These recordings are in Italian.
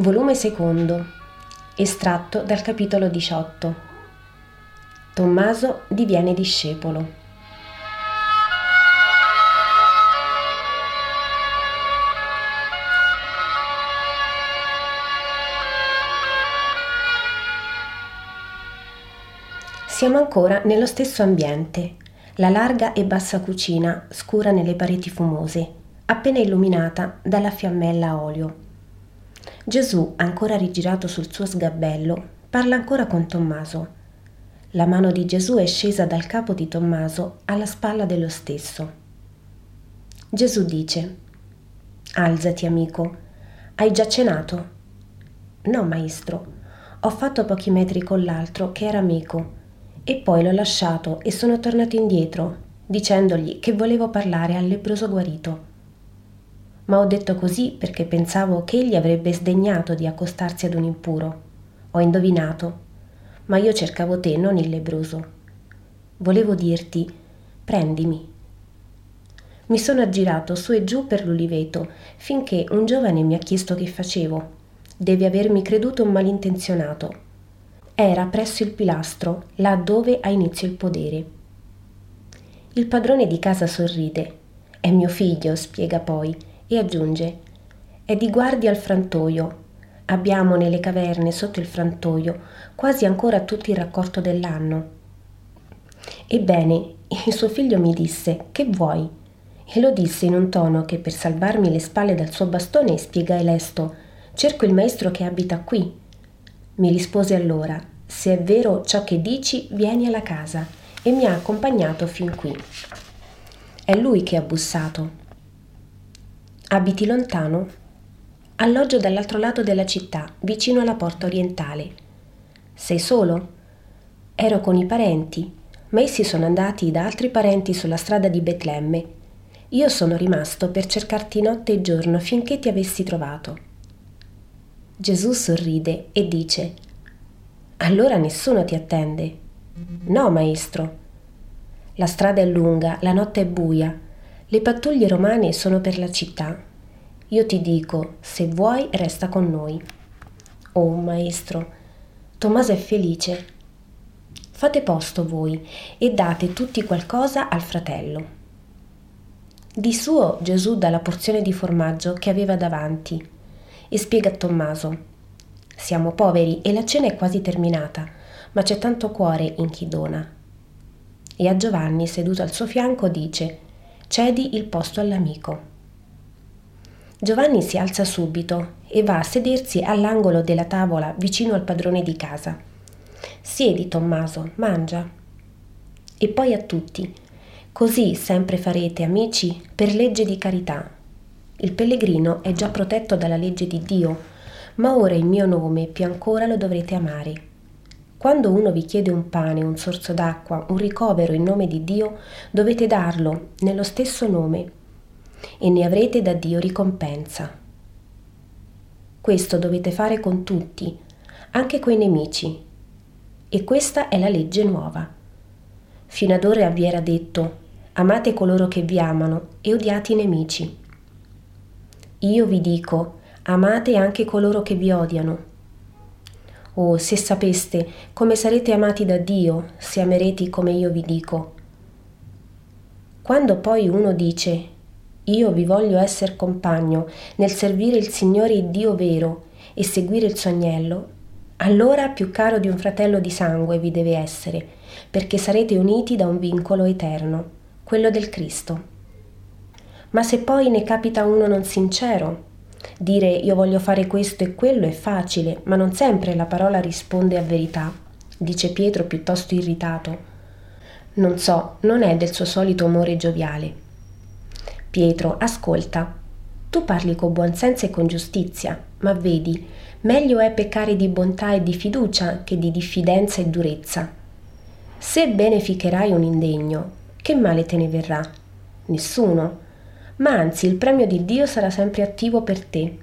Volume secondo, estratto dal capitolo 18. Tommaso diviene discepolo. Siamo ancora nello stesso ambiente, la larga e bassa cucina scura nelle pareti fumose, appena illuminata dalla fiammella a olio. Gesù, ancora rigirato sul suo sgabello, parla ancora con Tommaso. La mano di Gesù è scesa dal capo di Tommaso alla spalla dello stesso. Gesù dice, Alzati amico, hai già cenato? No, maestro, ho fatto pochi metri con l'altro che era amico e poi l'ho lasciato e sono tornato indietro, dicendogli che volevo parlare al lebbroso guarito ma ho detto così perché pensavo che egli avrebbe sdegnato di accostarsi ad un impuro. Ho indovinato, ma io cercavo te, non il lebroso. Volevo dirti, prendimi. Mi sono aggirato su e giù per l'uliveto, finché un giovane mi ha chiesto che facevo. Devi avermi creduto un malintenzionato. Era presso il pilastro, là dove ha inizio il podere. Il padrone di casa sorride. È mio figlio, spiega poi, e aggiunge è di guardia al frantoio. Abbiamo nelle caverne sotto il frantoio quasi ancora tutto il raccolto dell'anno. Ebbene, il suo figlio mi disse che vuoi? E lo disse in un tono che per salvarmi le spalle dal suo bastone spiegai lesto cerco il maestro che abita qui. Mi rispose allora se è vero ciò che dici vieni alla casa e mi ha accompagnato fin qui. È lui che ha bussato Abiti lontano? Alloggio dall'altro lato della città, vicino alla porta orientale. Sei solo? Ero con i parenti, ma essi sono andati da altri parenti sulla strada di Betlemme. Io sono rimasto per cercarti notte e giorno finché ti avessi trovato. Gesù sorride e dice, Allora nessuno ti attende. No, maestro. La strada è lunga, la notte è buia, le pattuglie romane sono per la città. Io ti dico, se vuoi, resta con noi. Oh, maestro, Tommaso è felice. Fate posto voi e date tutti qualcosa al fratello. Di suo Gesù dà la porzione di formaggio che aveva davanti e spiega a Tommaso, siamo poveri e la cena è quasi terminata, ma c'è tanto cuore in chi dona. E a Giovanni, seduto al suo fianco, dice, cedi il posto all'amico. Giovanni si alza subito e va a sedersi all'angolo della tavola vicino al padrone di casa. Siedi, Tommaso, mangia. E poi a tutti. Così sempre farete, amici, per legge di carità. Il pellegrino è già protetto dalla legge di Dio, ma ora in mio nome più ancora lo dovrete amare. Quando uno vi chiede un pane, un sorso d'acqua, un ricovero in nome di Dio, dovete darlo nello stesso nome e ne avrete da Dio ricompensa. Questo dovete fare con tutti, anche coi nemici. E questa è la legge nuova. Fino ad ora vi era detto, amate coloro che vi amano e odiate i nemici. Io vi dico, amate anche coloro che vi odiano Oh, se sapeste come sarete amati da Dio se amerete come io vi dico. Quando poi uno dice io vi voglio essere compagno nel servire il Signore Dio vero e seguire il suo agnello, allora più caro di un fratello di sangue vi deve essere, perché sarete uniti da un vincolo eterno, quello del Cristo. Ma se poi ne capita uno non sincero, Dire io voglio fare questo e quello è facile, ma non sempre la parola risponde a verità, dice Pietro piuttosto irritato. Non so, non è del suo solito umore gioviale. Pietro, ascolta. Tu parli con buonsenso e con giustizia, ma vedi, meglio è peccare di bontà e di fiducia che di diffidenza e durezza. Se beneficherai un indegno, che male te ne verrà? Nessuno ma anzi il premio di Dio sarà sempre attivo per te,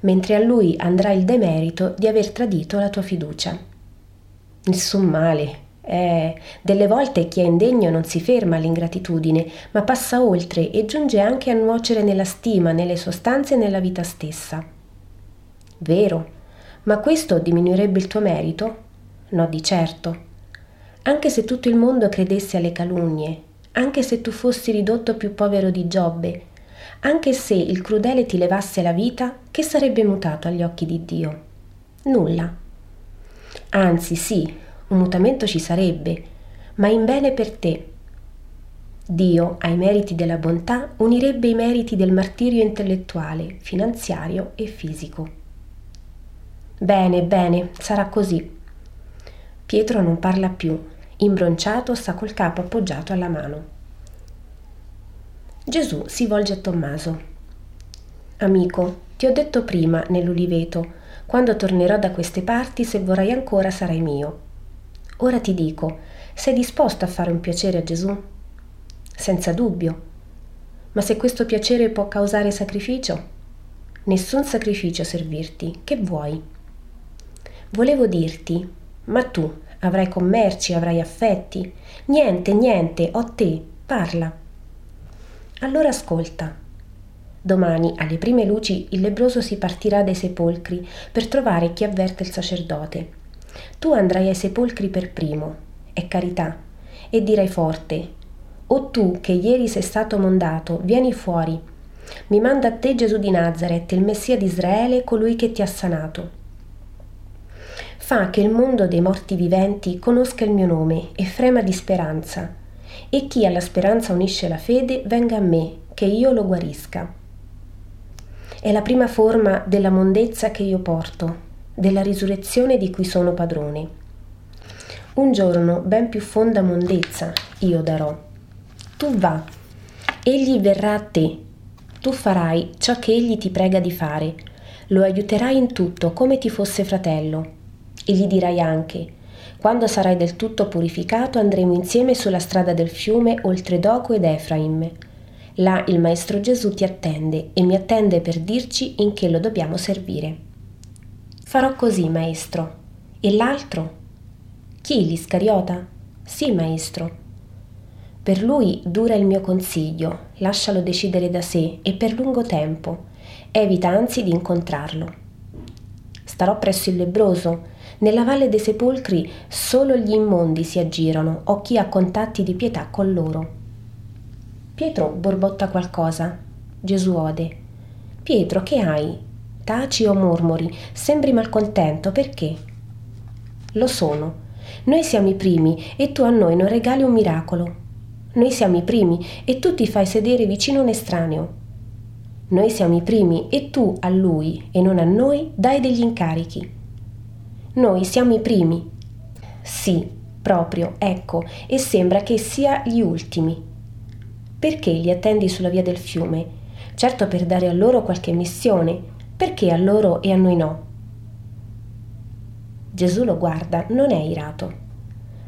mentre a lui andrà il demerito di aver tradito la tua fiducia. Nessun male. Eh, delle volte chi è indegno non si ferma all'ingratitudine, ma passa oltre e giunge anche a nuocere nella stima, nelle sostanze e nella vita stessa. Vero, ma questo diminuirebbe il tuo merito? No, di certo. Anche se tutto il mondo credesse alle calunnie, anche se tu fossi ridotto più povero di Giobbe, anche se il crudele ti levasse la vita, che sarebbe mutato agli occhi di Dio? Nulla. Anzi, sì, un mutamento ci sarebbe, ma in bene per te. Dio, ai meriti della bontà, unirebbe i meriti del martirio intellettuale, finanziario e fisico. Bene, bene, sarà così. Pietro non parla più, imbronciato sta col capo appoggiato alla mano. Gesù si volge a Tommaso. Amico, ti ho detto prima nell'uliveto, quando tornerò da queste parti, se vorrai ancora sarai mio. Ora ti dico, sei disposto a fare un piacere a Gesù? Senza dubbio. Ma se questo piacere può causare sacrificio? Nessun sacrificio servirti, che vuoi? Volevo dirti, ma tu avrai commerci, avrai affetti. Niente, niente, ho te, parla. Allora ascolta. Domani, alle prime luci, il lebroso si partirà dai sepolcri per trovare chi avverte il sacerdote. Tu andrai ai sepolcri per primo, è carità, e dirai forte, O tu che ieri sei stato mondato, vieni fuori. Mi manda a te Gesù di Nazareth, il Messia di Israele, colui che ti ha sanato. Fa che il mondo dei morti viventi conosca il mio nome e frema di speranza e chi alla speranza unisce la fede venga a me, che io lo guarisca. È la prima forma della mondezza che io porto, della risurrezione di cui sono padrone. Un giorno ben più fonda mondezza io darò. Tu va, egli verrà a te, tu farai ciò che egli ti prega di fare, lo aiuterai in tutto come ti fosse fratello, e gli dirai anche, quando sarai del tutto purificato andremo insieme sulla strada del fiume oltre Doco ed Efraim. Là il Maestro Gesù ti attende e mi attende per dirci in che lo dobbiamo servire. Farò così, Maestro. E l'altro? Chi, l'Iscariota? Sì, Maestro. Per lui dura il mio consiglio, lascialo decidere da sé e per lungo tempo. Evita anzi di incontrarlo. Starò presso il lebroso, nella valle dei sepolcri solo gli immondi si aggirano o chi ha contatti di pietà con loro. Pietro borbotta qualcosa. Gesù ode. Pietro, che hai? Taci o mormori? Sembri malcontento, perché? Lo sono. Noi siamo i primi e tu a noi non regali un miracolo. Noi siamo i primi e tu ti fai sedere vicino a un estraneo. Noi siamo i primi e tu a lui e non a noi dai degli incarichi. Noi siamo i primi. Sì, proprio, ecco, e sembra che sia gli ultimi. Perché li attendi sulla via del fiume? Certo per dare a loro qualche missione. Perché a loro e a noi no? Gesù lo guarda, non è irato.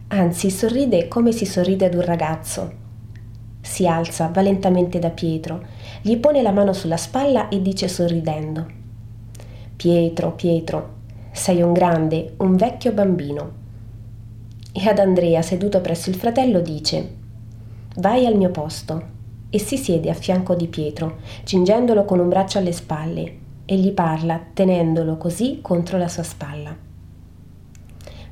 Anzi, sorride come si sorride ad un ragazzo. Si alza, va lentamente da Pietro, gli pone la mano sulla spalla e dice sorridendo. Pietro, Pietro, sei un grande, un vecchio bambino. E ad Andrea, seduto presso il fratello, dice Vai al mio posto. E si siede a fianco di Pietro, cingendolo con un braccio alle spalle, e gli parla, tenendolo così contro la sua spalla.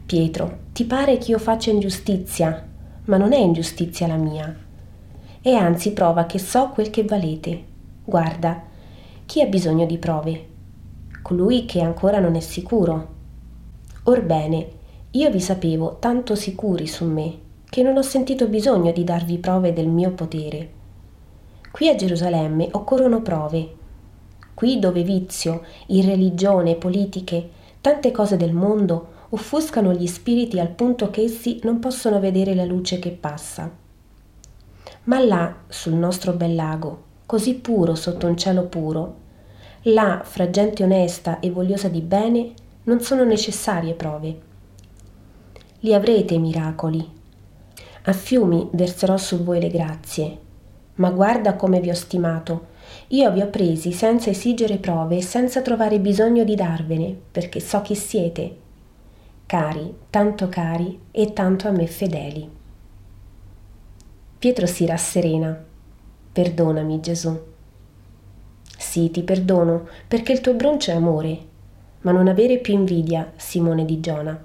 Pietro, ti pare che io faccia ingiustizia, ma non è ingiustizia la mia. E anzi prova che so quel che valete. Guarda, chi ha bisogno di prove? colui che ancora non è sicuro. Orbene, io vi sapevo tanto sicuri su me che non ho sentito bisogno di darvi prove del mio potere. Qui a Gerusalemme occorrono prove. Qui dove vizio, irreligione, politiche, tante cose del mondo offuscano gli spiriti al punto che essi non possono vedere la luce che passa. Ma là, sul nostro bel lago, così puro sotto un cielo puro, Là, fra gente onesta e vogliosa di bene, non sono necessarie prove. Li avrete miracoli. A fiumi verserò su voi le grazie. Ma guarda come vi ho stimato. Io vi ho presi senza esigere prove e senza trovare bisogno di darvene, perché so chi siete. Cari, tanto cari e tanto a me fedeli. Pietro si rasserena. Perdonami, Gesù. Sì, ti perdono, perché il tuo broncio è amore. ma non avere più invidia, Simone di Giona.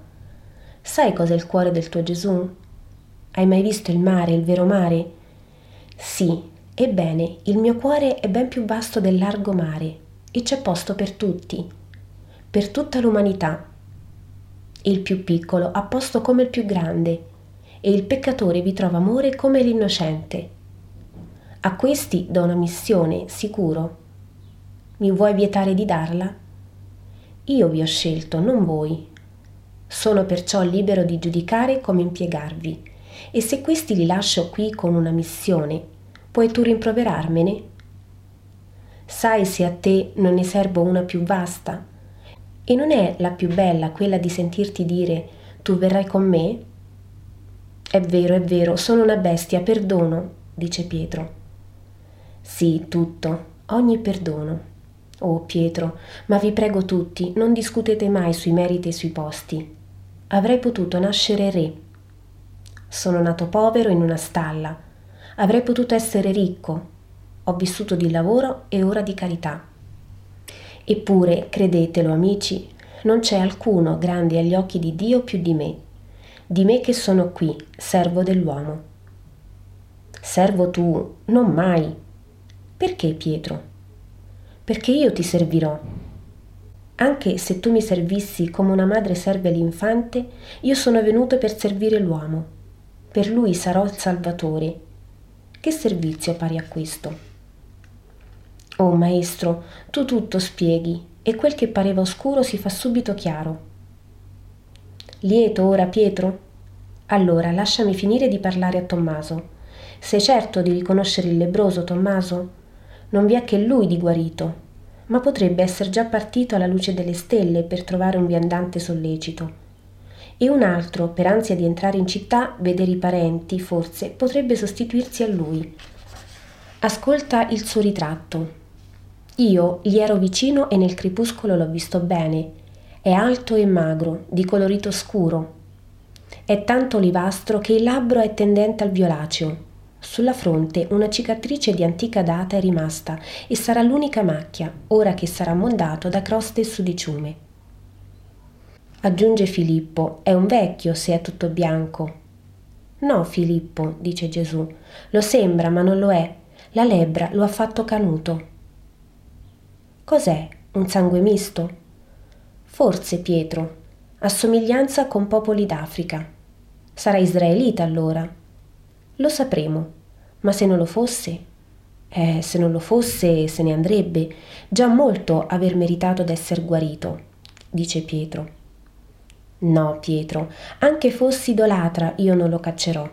Sai cos'è il cuore del tuo Gesù? Hai mai visto il mare, il vero mare? Sì, ebbene, il mio cuore è ben più vasto del largo mare e c'è posto per tutti, per tutta l'umanità. Il più piccolo ha posto come il più grande e il peccatore vi trova amore come l'innocente. A questi do una missione, sicuro. Mi vuoi vietare di darla? Io vi ho scelto, non voi. Sono perciò libero di giudicare come impiegarvi, e se questi li lascio qui con una missione, puoi tu rimproverarmene? Sai se a te non ne servo una più vasta? E non è la più bella quella di sentirti dire tu verrai con me? È vero, è vero, sono una bestia, perdono, dice Pietro. Sì, tutto, ogni perdono. Oh Pietro, ma vi prego tutti, non discutete mai sui meriti e sui posti. Avrei potuto nascere re. Sono nato povero in una stalla. Avrei potuto essere ricco. Ho vissuto di lavoro e ora di carità. Eppure, credetelo amici, non c'è alcuno grande agli occhi di Dio più di me di me che sono qui, servo dell'uomo. Servo tu, non mai. Perché Pietro? Perché io ti servirò. Anche se tu mi servissi come una madre serve l'infante, io sono venuto per servire l'uomo. Per lui sarò il Salvatore. Che servizio pari a questo? Oh maestro, tu tutto spieghi e quel che pareva oscuro si fa subito chiaro. Lieto ora, Pietro? Allora lasciami finire di parlare a Tommaso. Sei certo di riconoscere il lebroso, Tommaso? Non vi è che lui di guarito, ma potrebbe essere già partito alla luce delle stelle per trovare un viandante sollecito. E un altro, per ansia di entrare in città, vedere i parenti, forse, potrebbe sostituirsi a lui. Ascolta il suo ritratto. Io gli ero vicino e nel crepuscolo l'ho visto bene è alto e magro, di colorito scuro. È tanto olivastro che il labbro è tendente al violaceo. Sulla fronte una cicatrice di antica data è rimasta e sarà l'unica macchia, ora che sarà mondato da croste e sudiciume. Aggiunge Filippo, è un vecchio se è tutto bianco. No, Filippo, dice Gesù, lo sembra ma non lo è. La lebbra lo ha fatto canuto. Cos'è? Un sangue misto? Forse Pietro, a somiglianza con popoli d'Africa. Sarà israelita allora. Lo sapremo, ma se non lo fosse, eh, se non lo fosse se ne andrebbe. Già molto aver meritato d'essere guarito, dice Pietro. No, Pietro, anche fossi idolatra io non lo caccerò.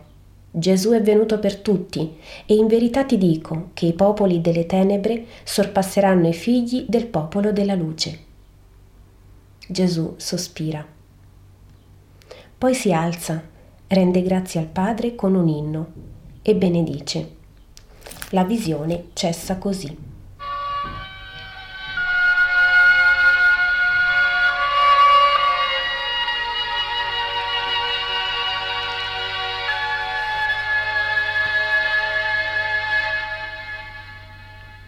Gesù è venuto per tutti e in verità ti dico che i popoli delle tenebre sorpasseranno i figli del popolo della luce. Gesù sospira. Poi si alza, rende grazie al Padre con un inno e benedice. La visione cessa così.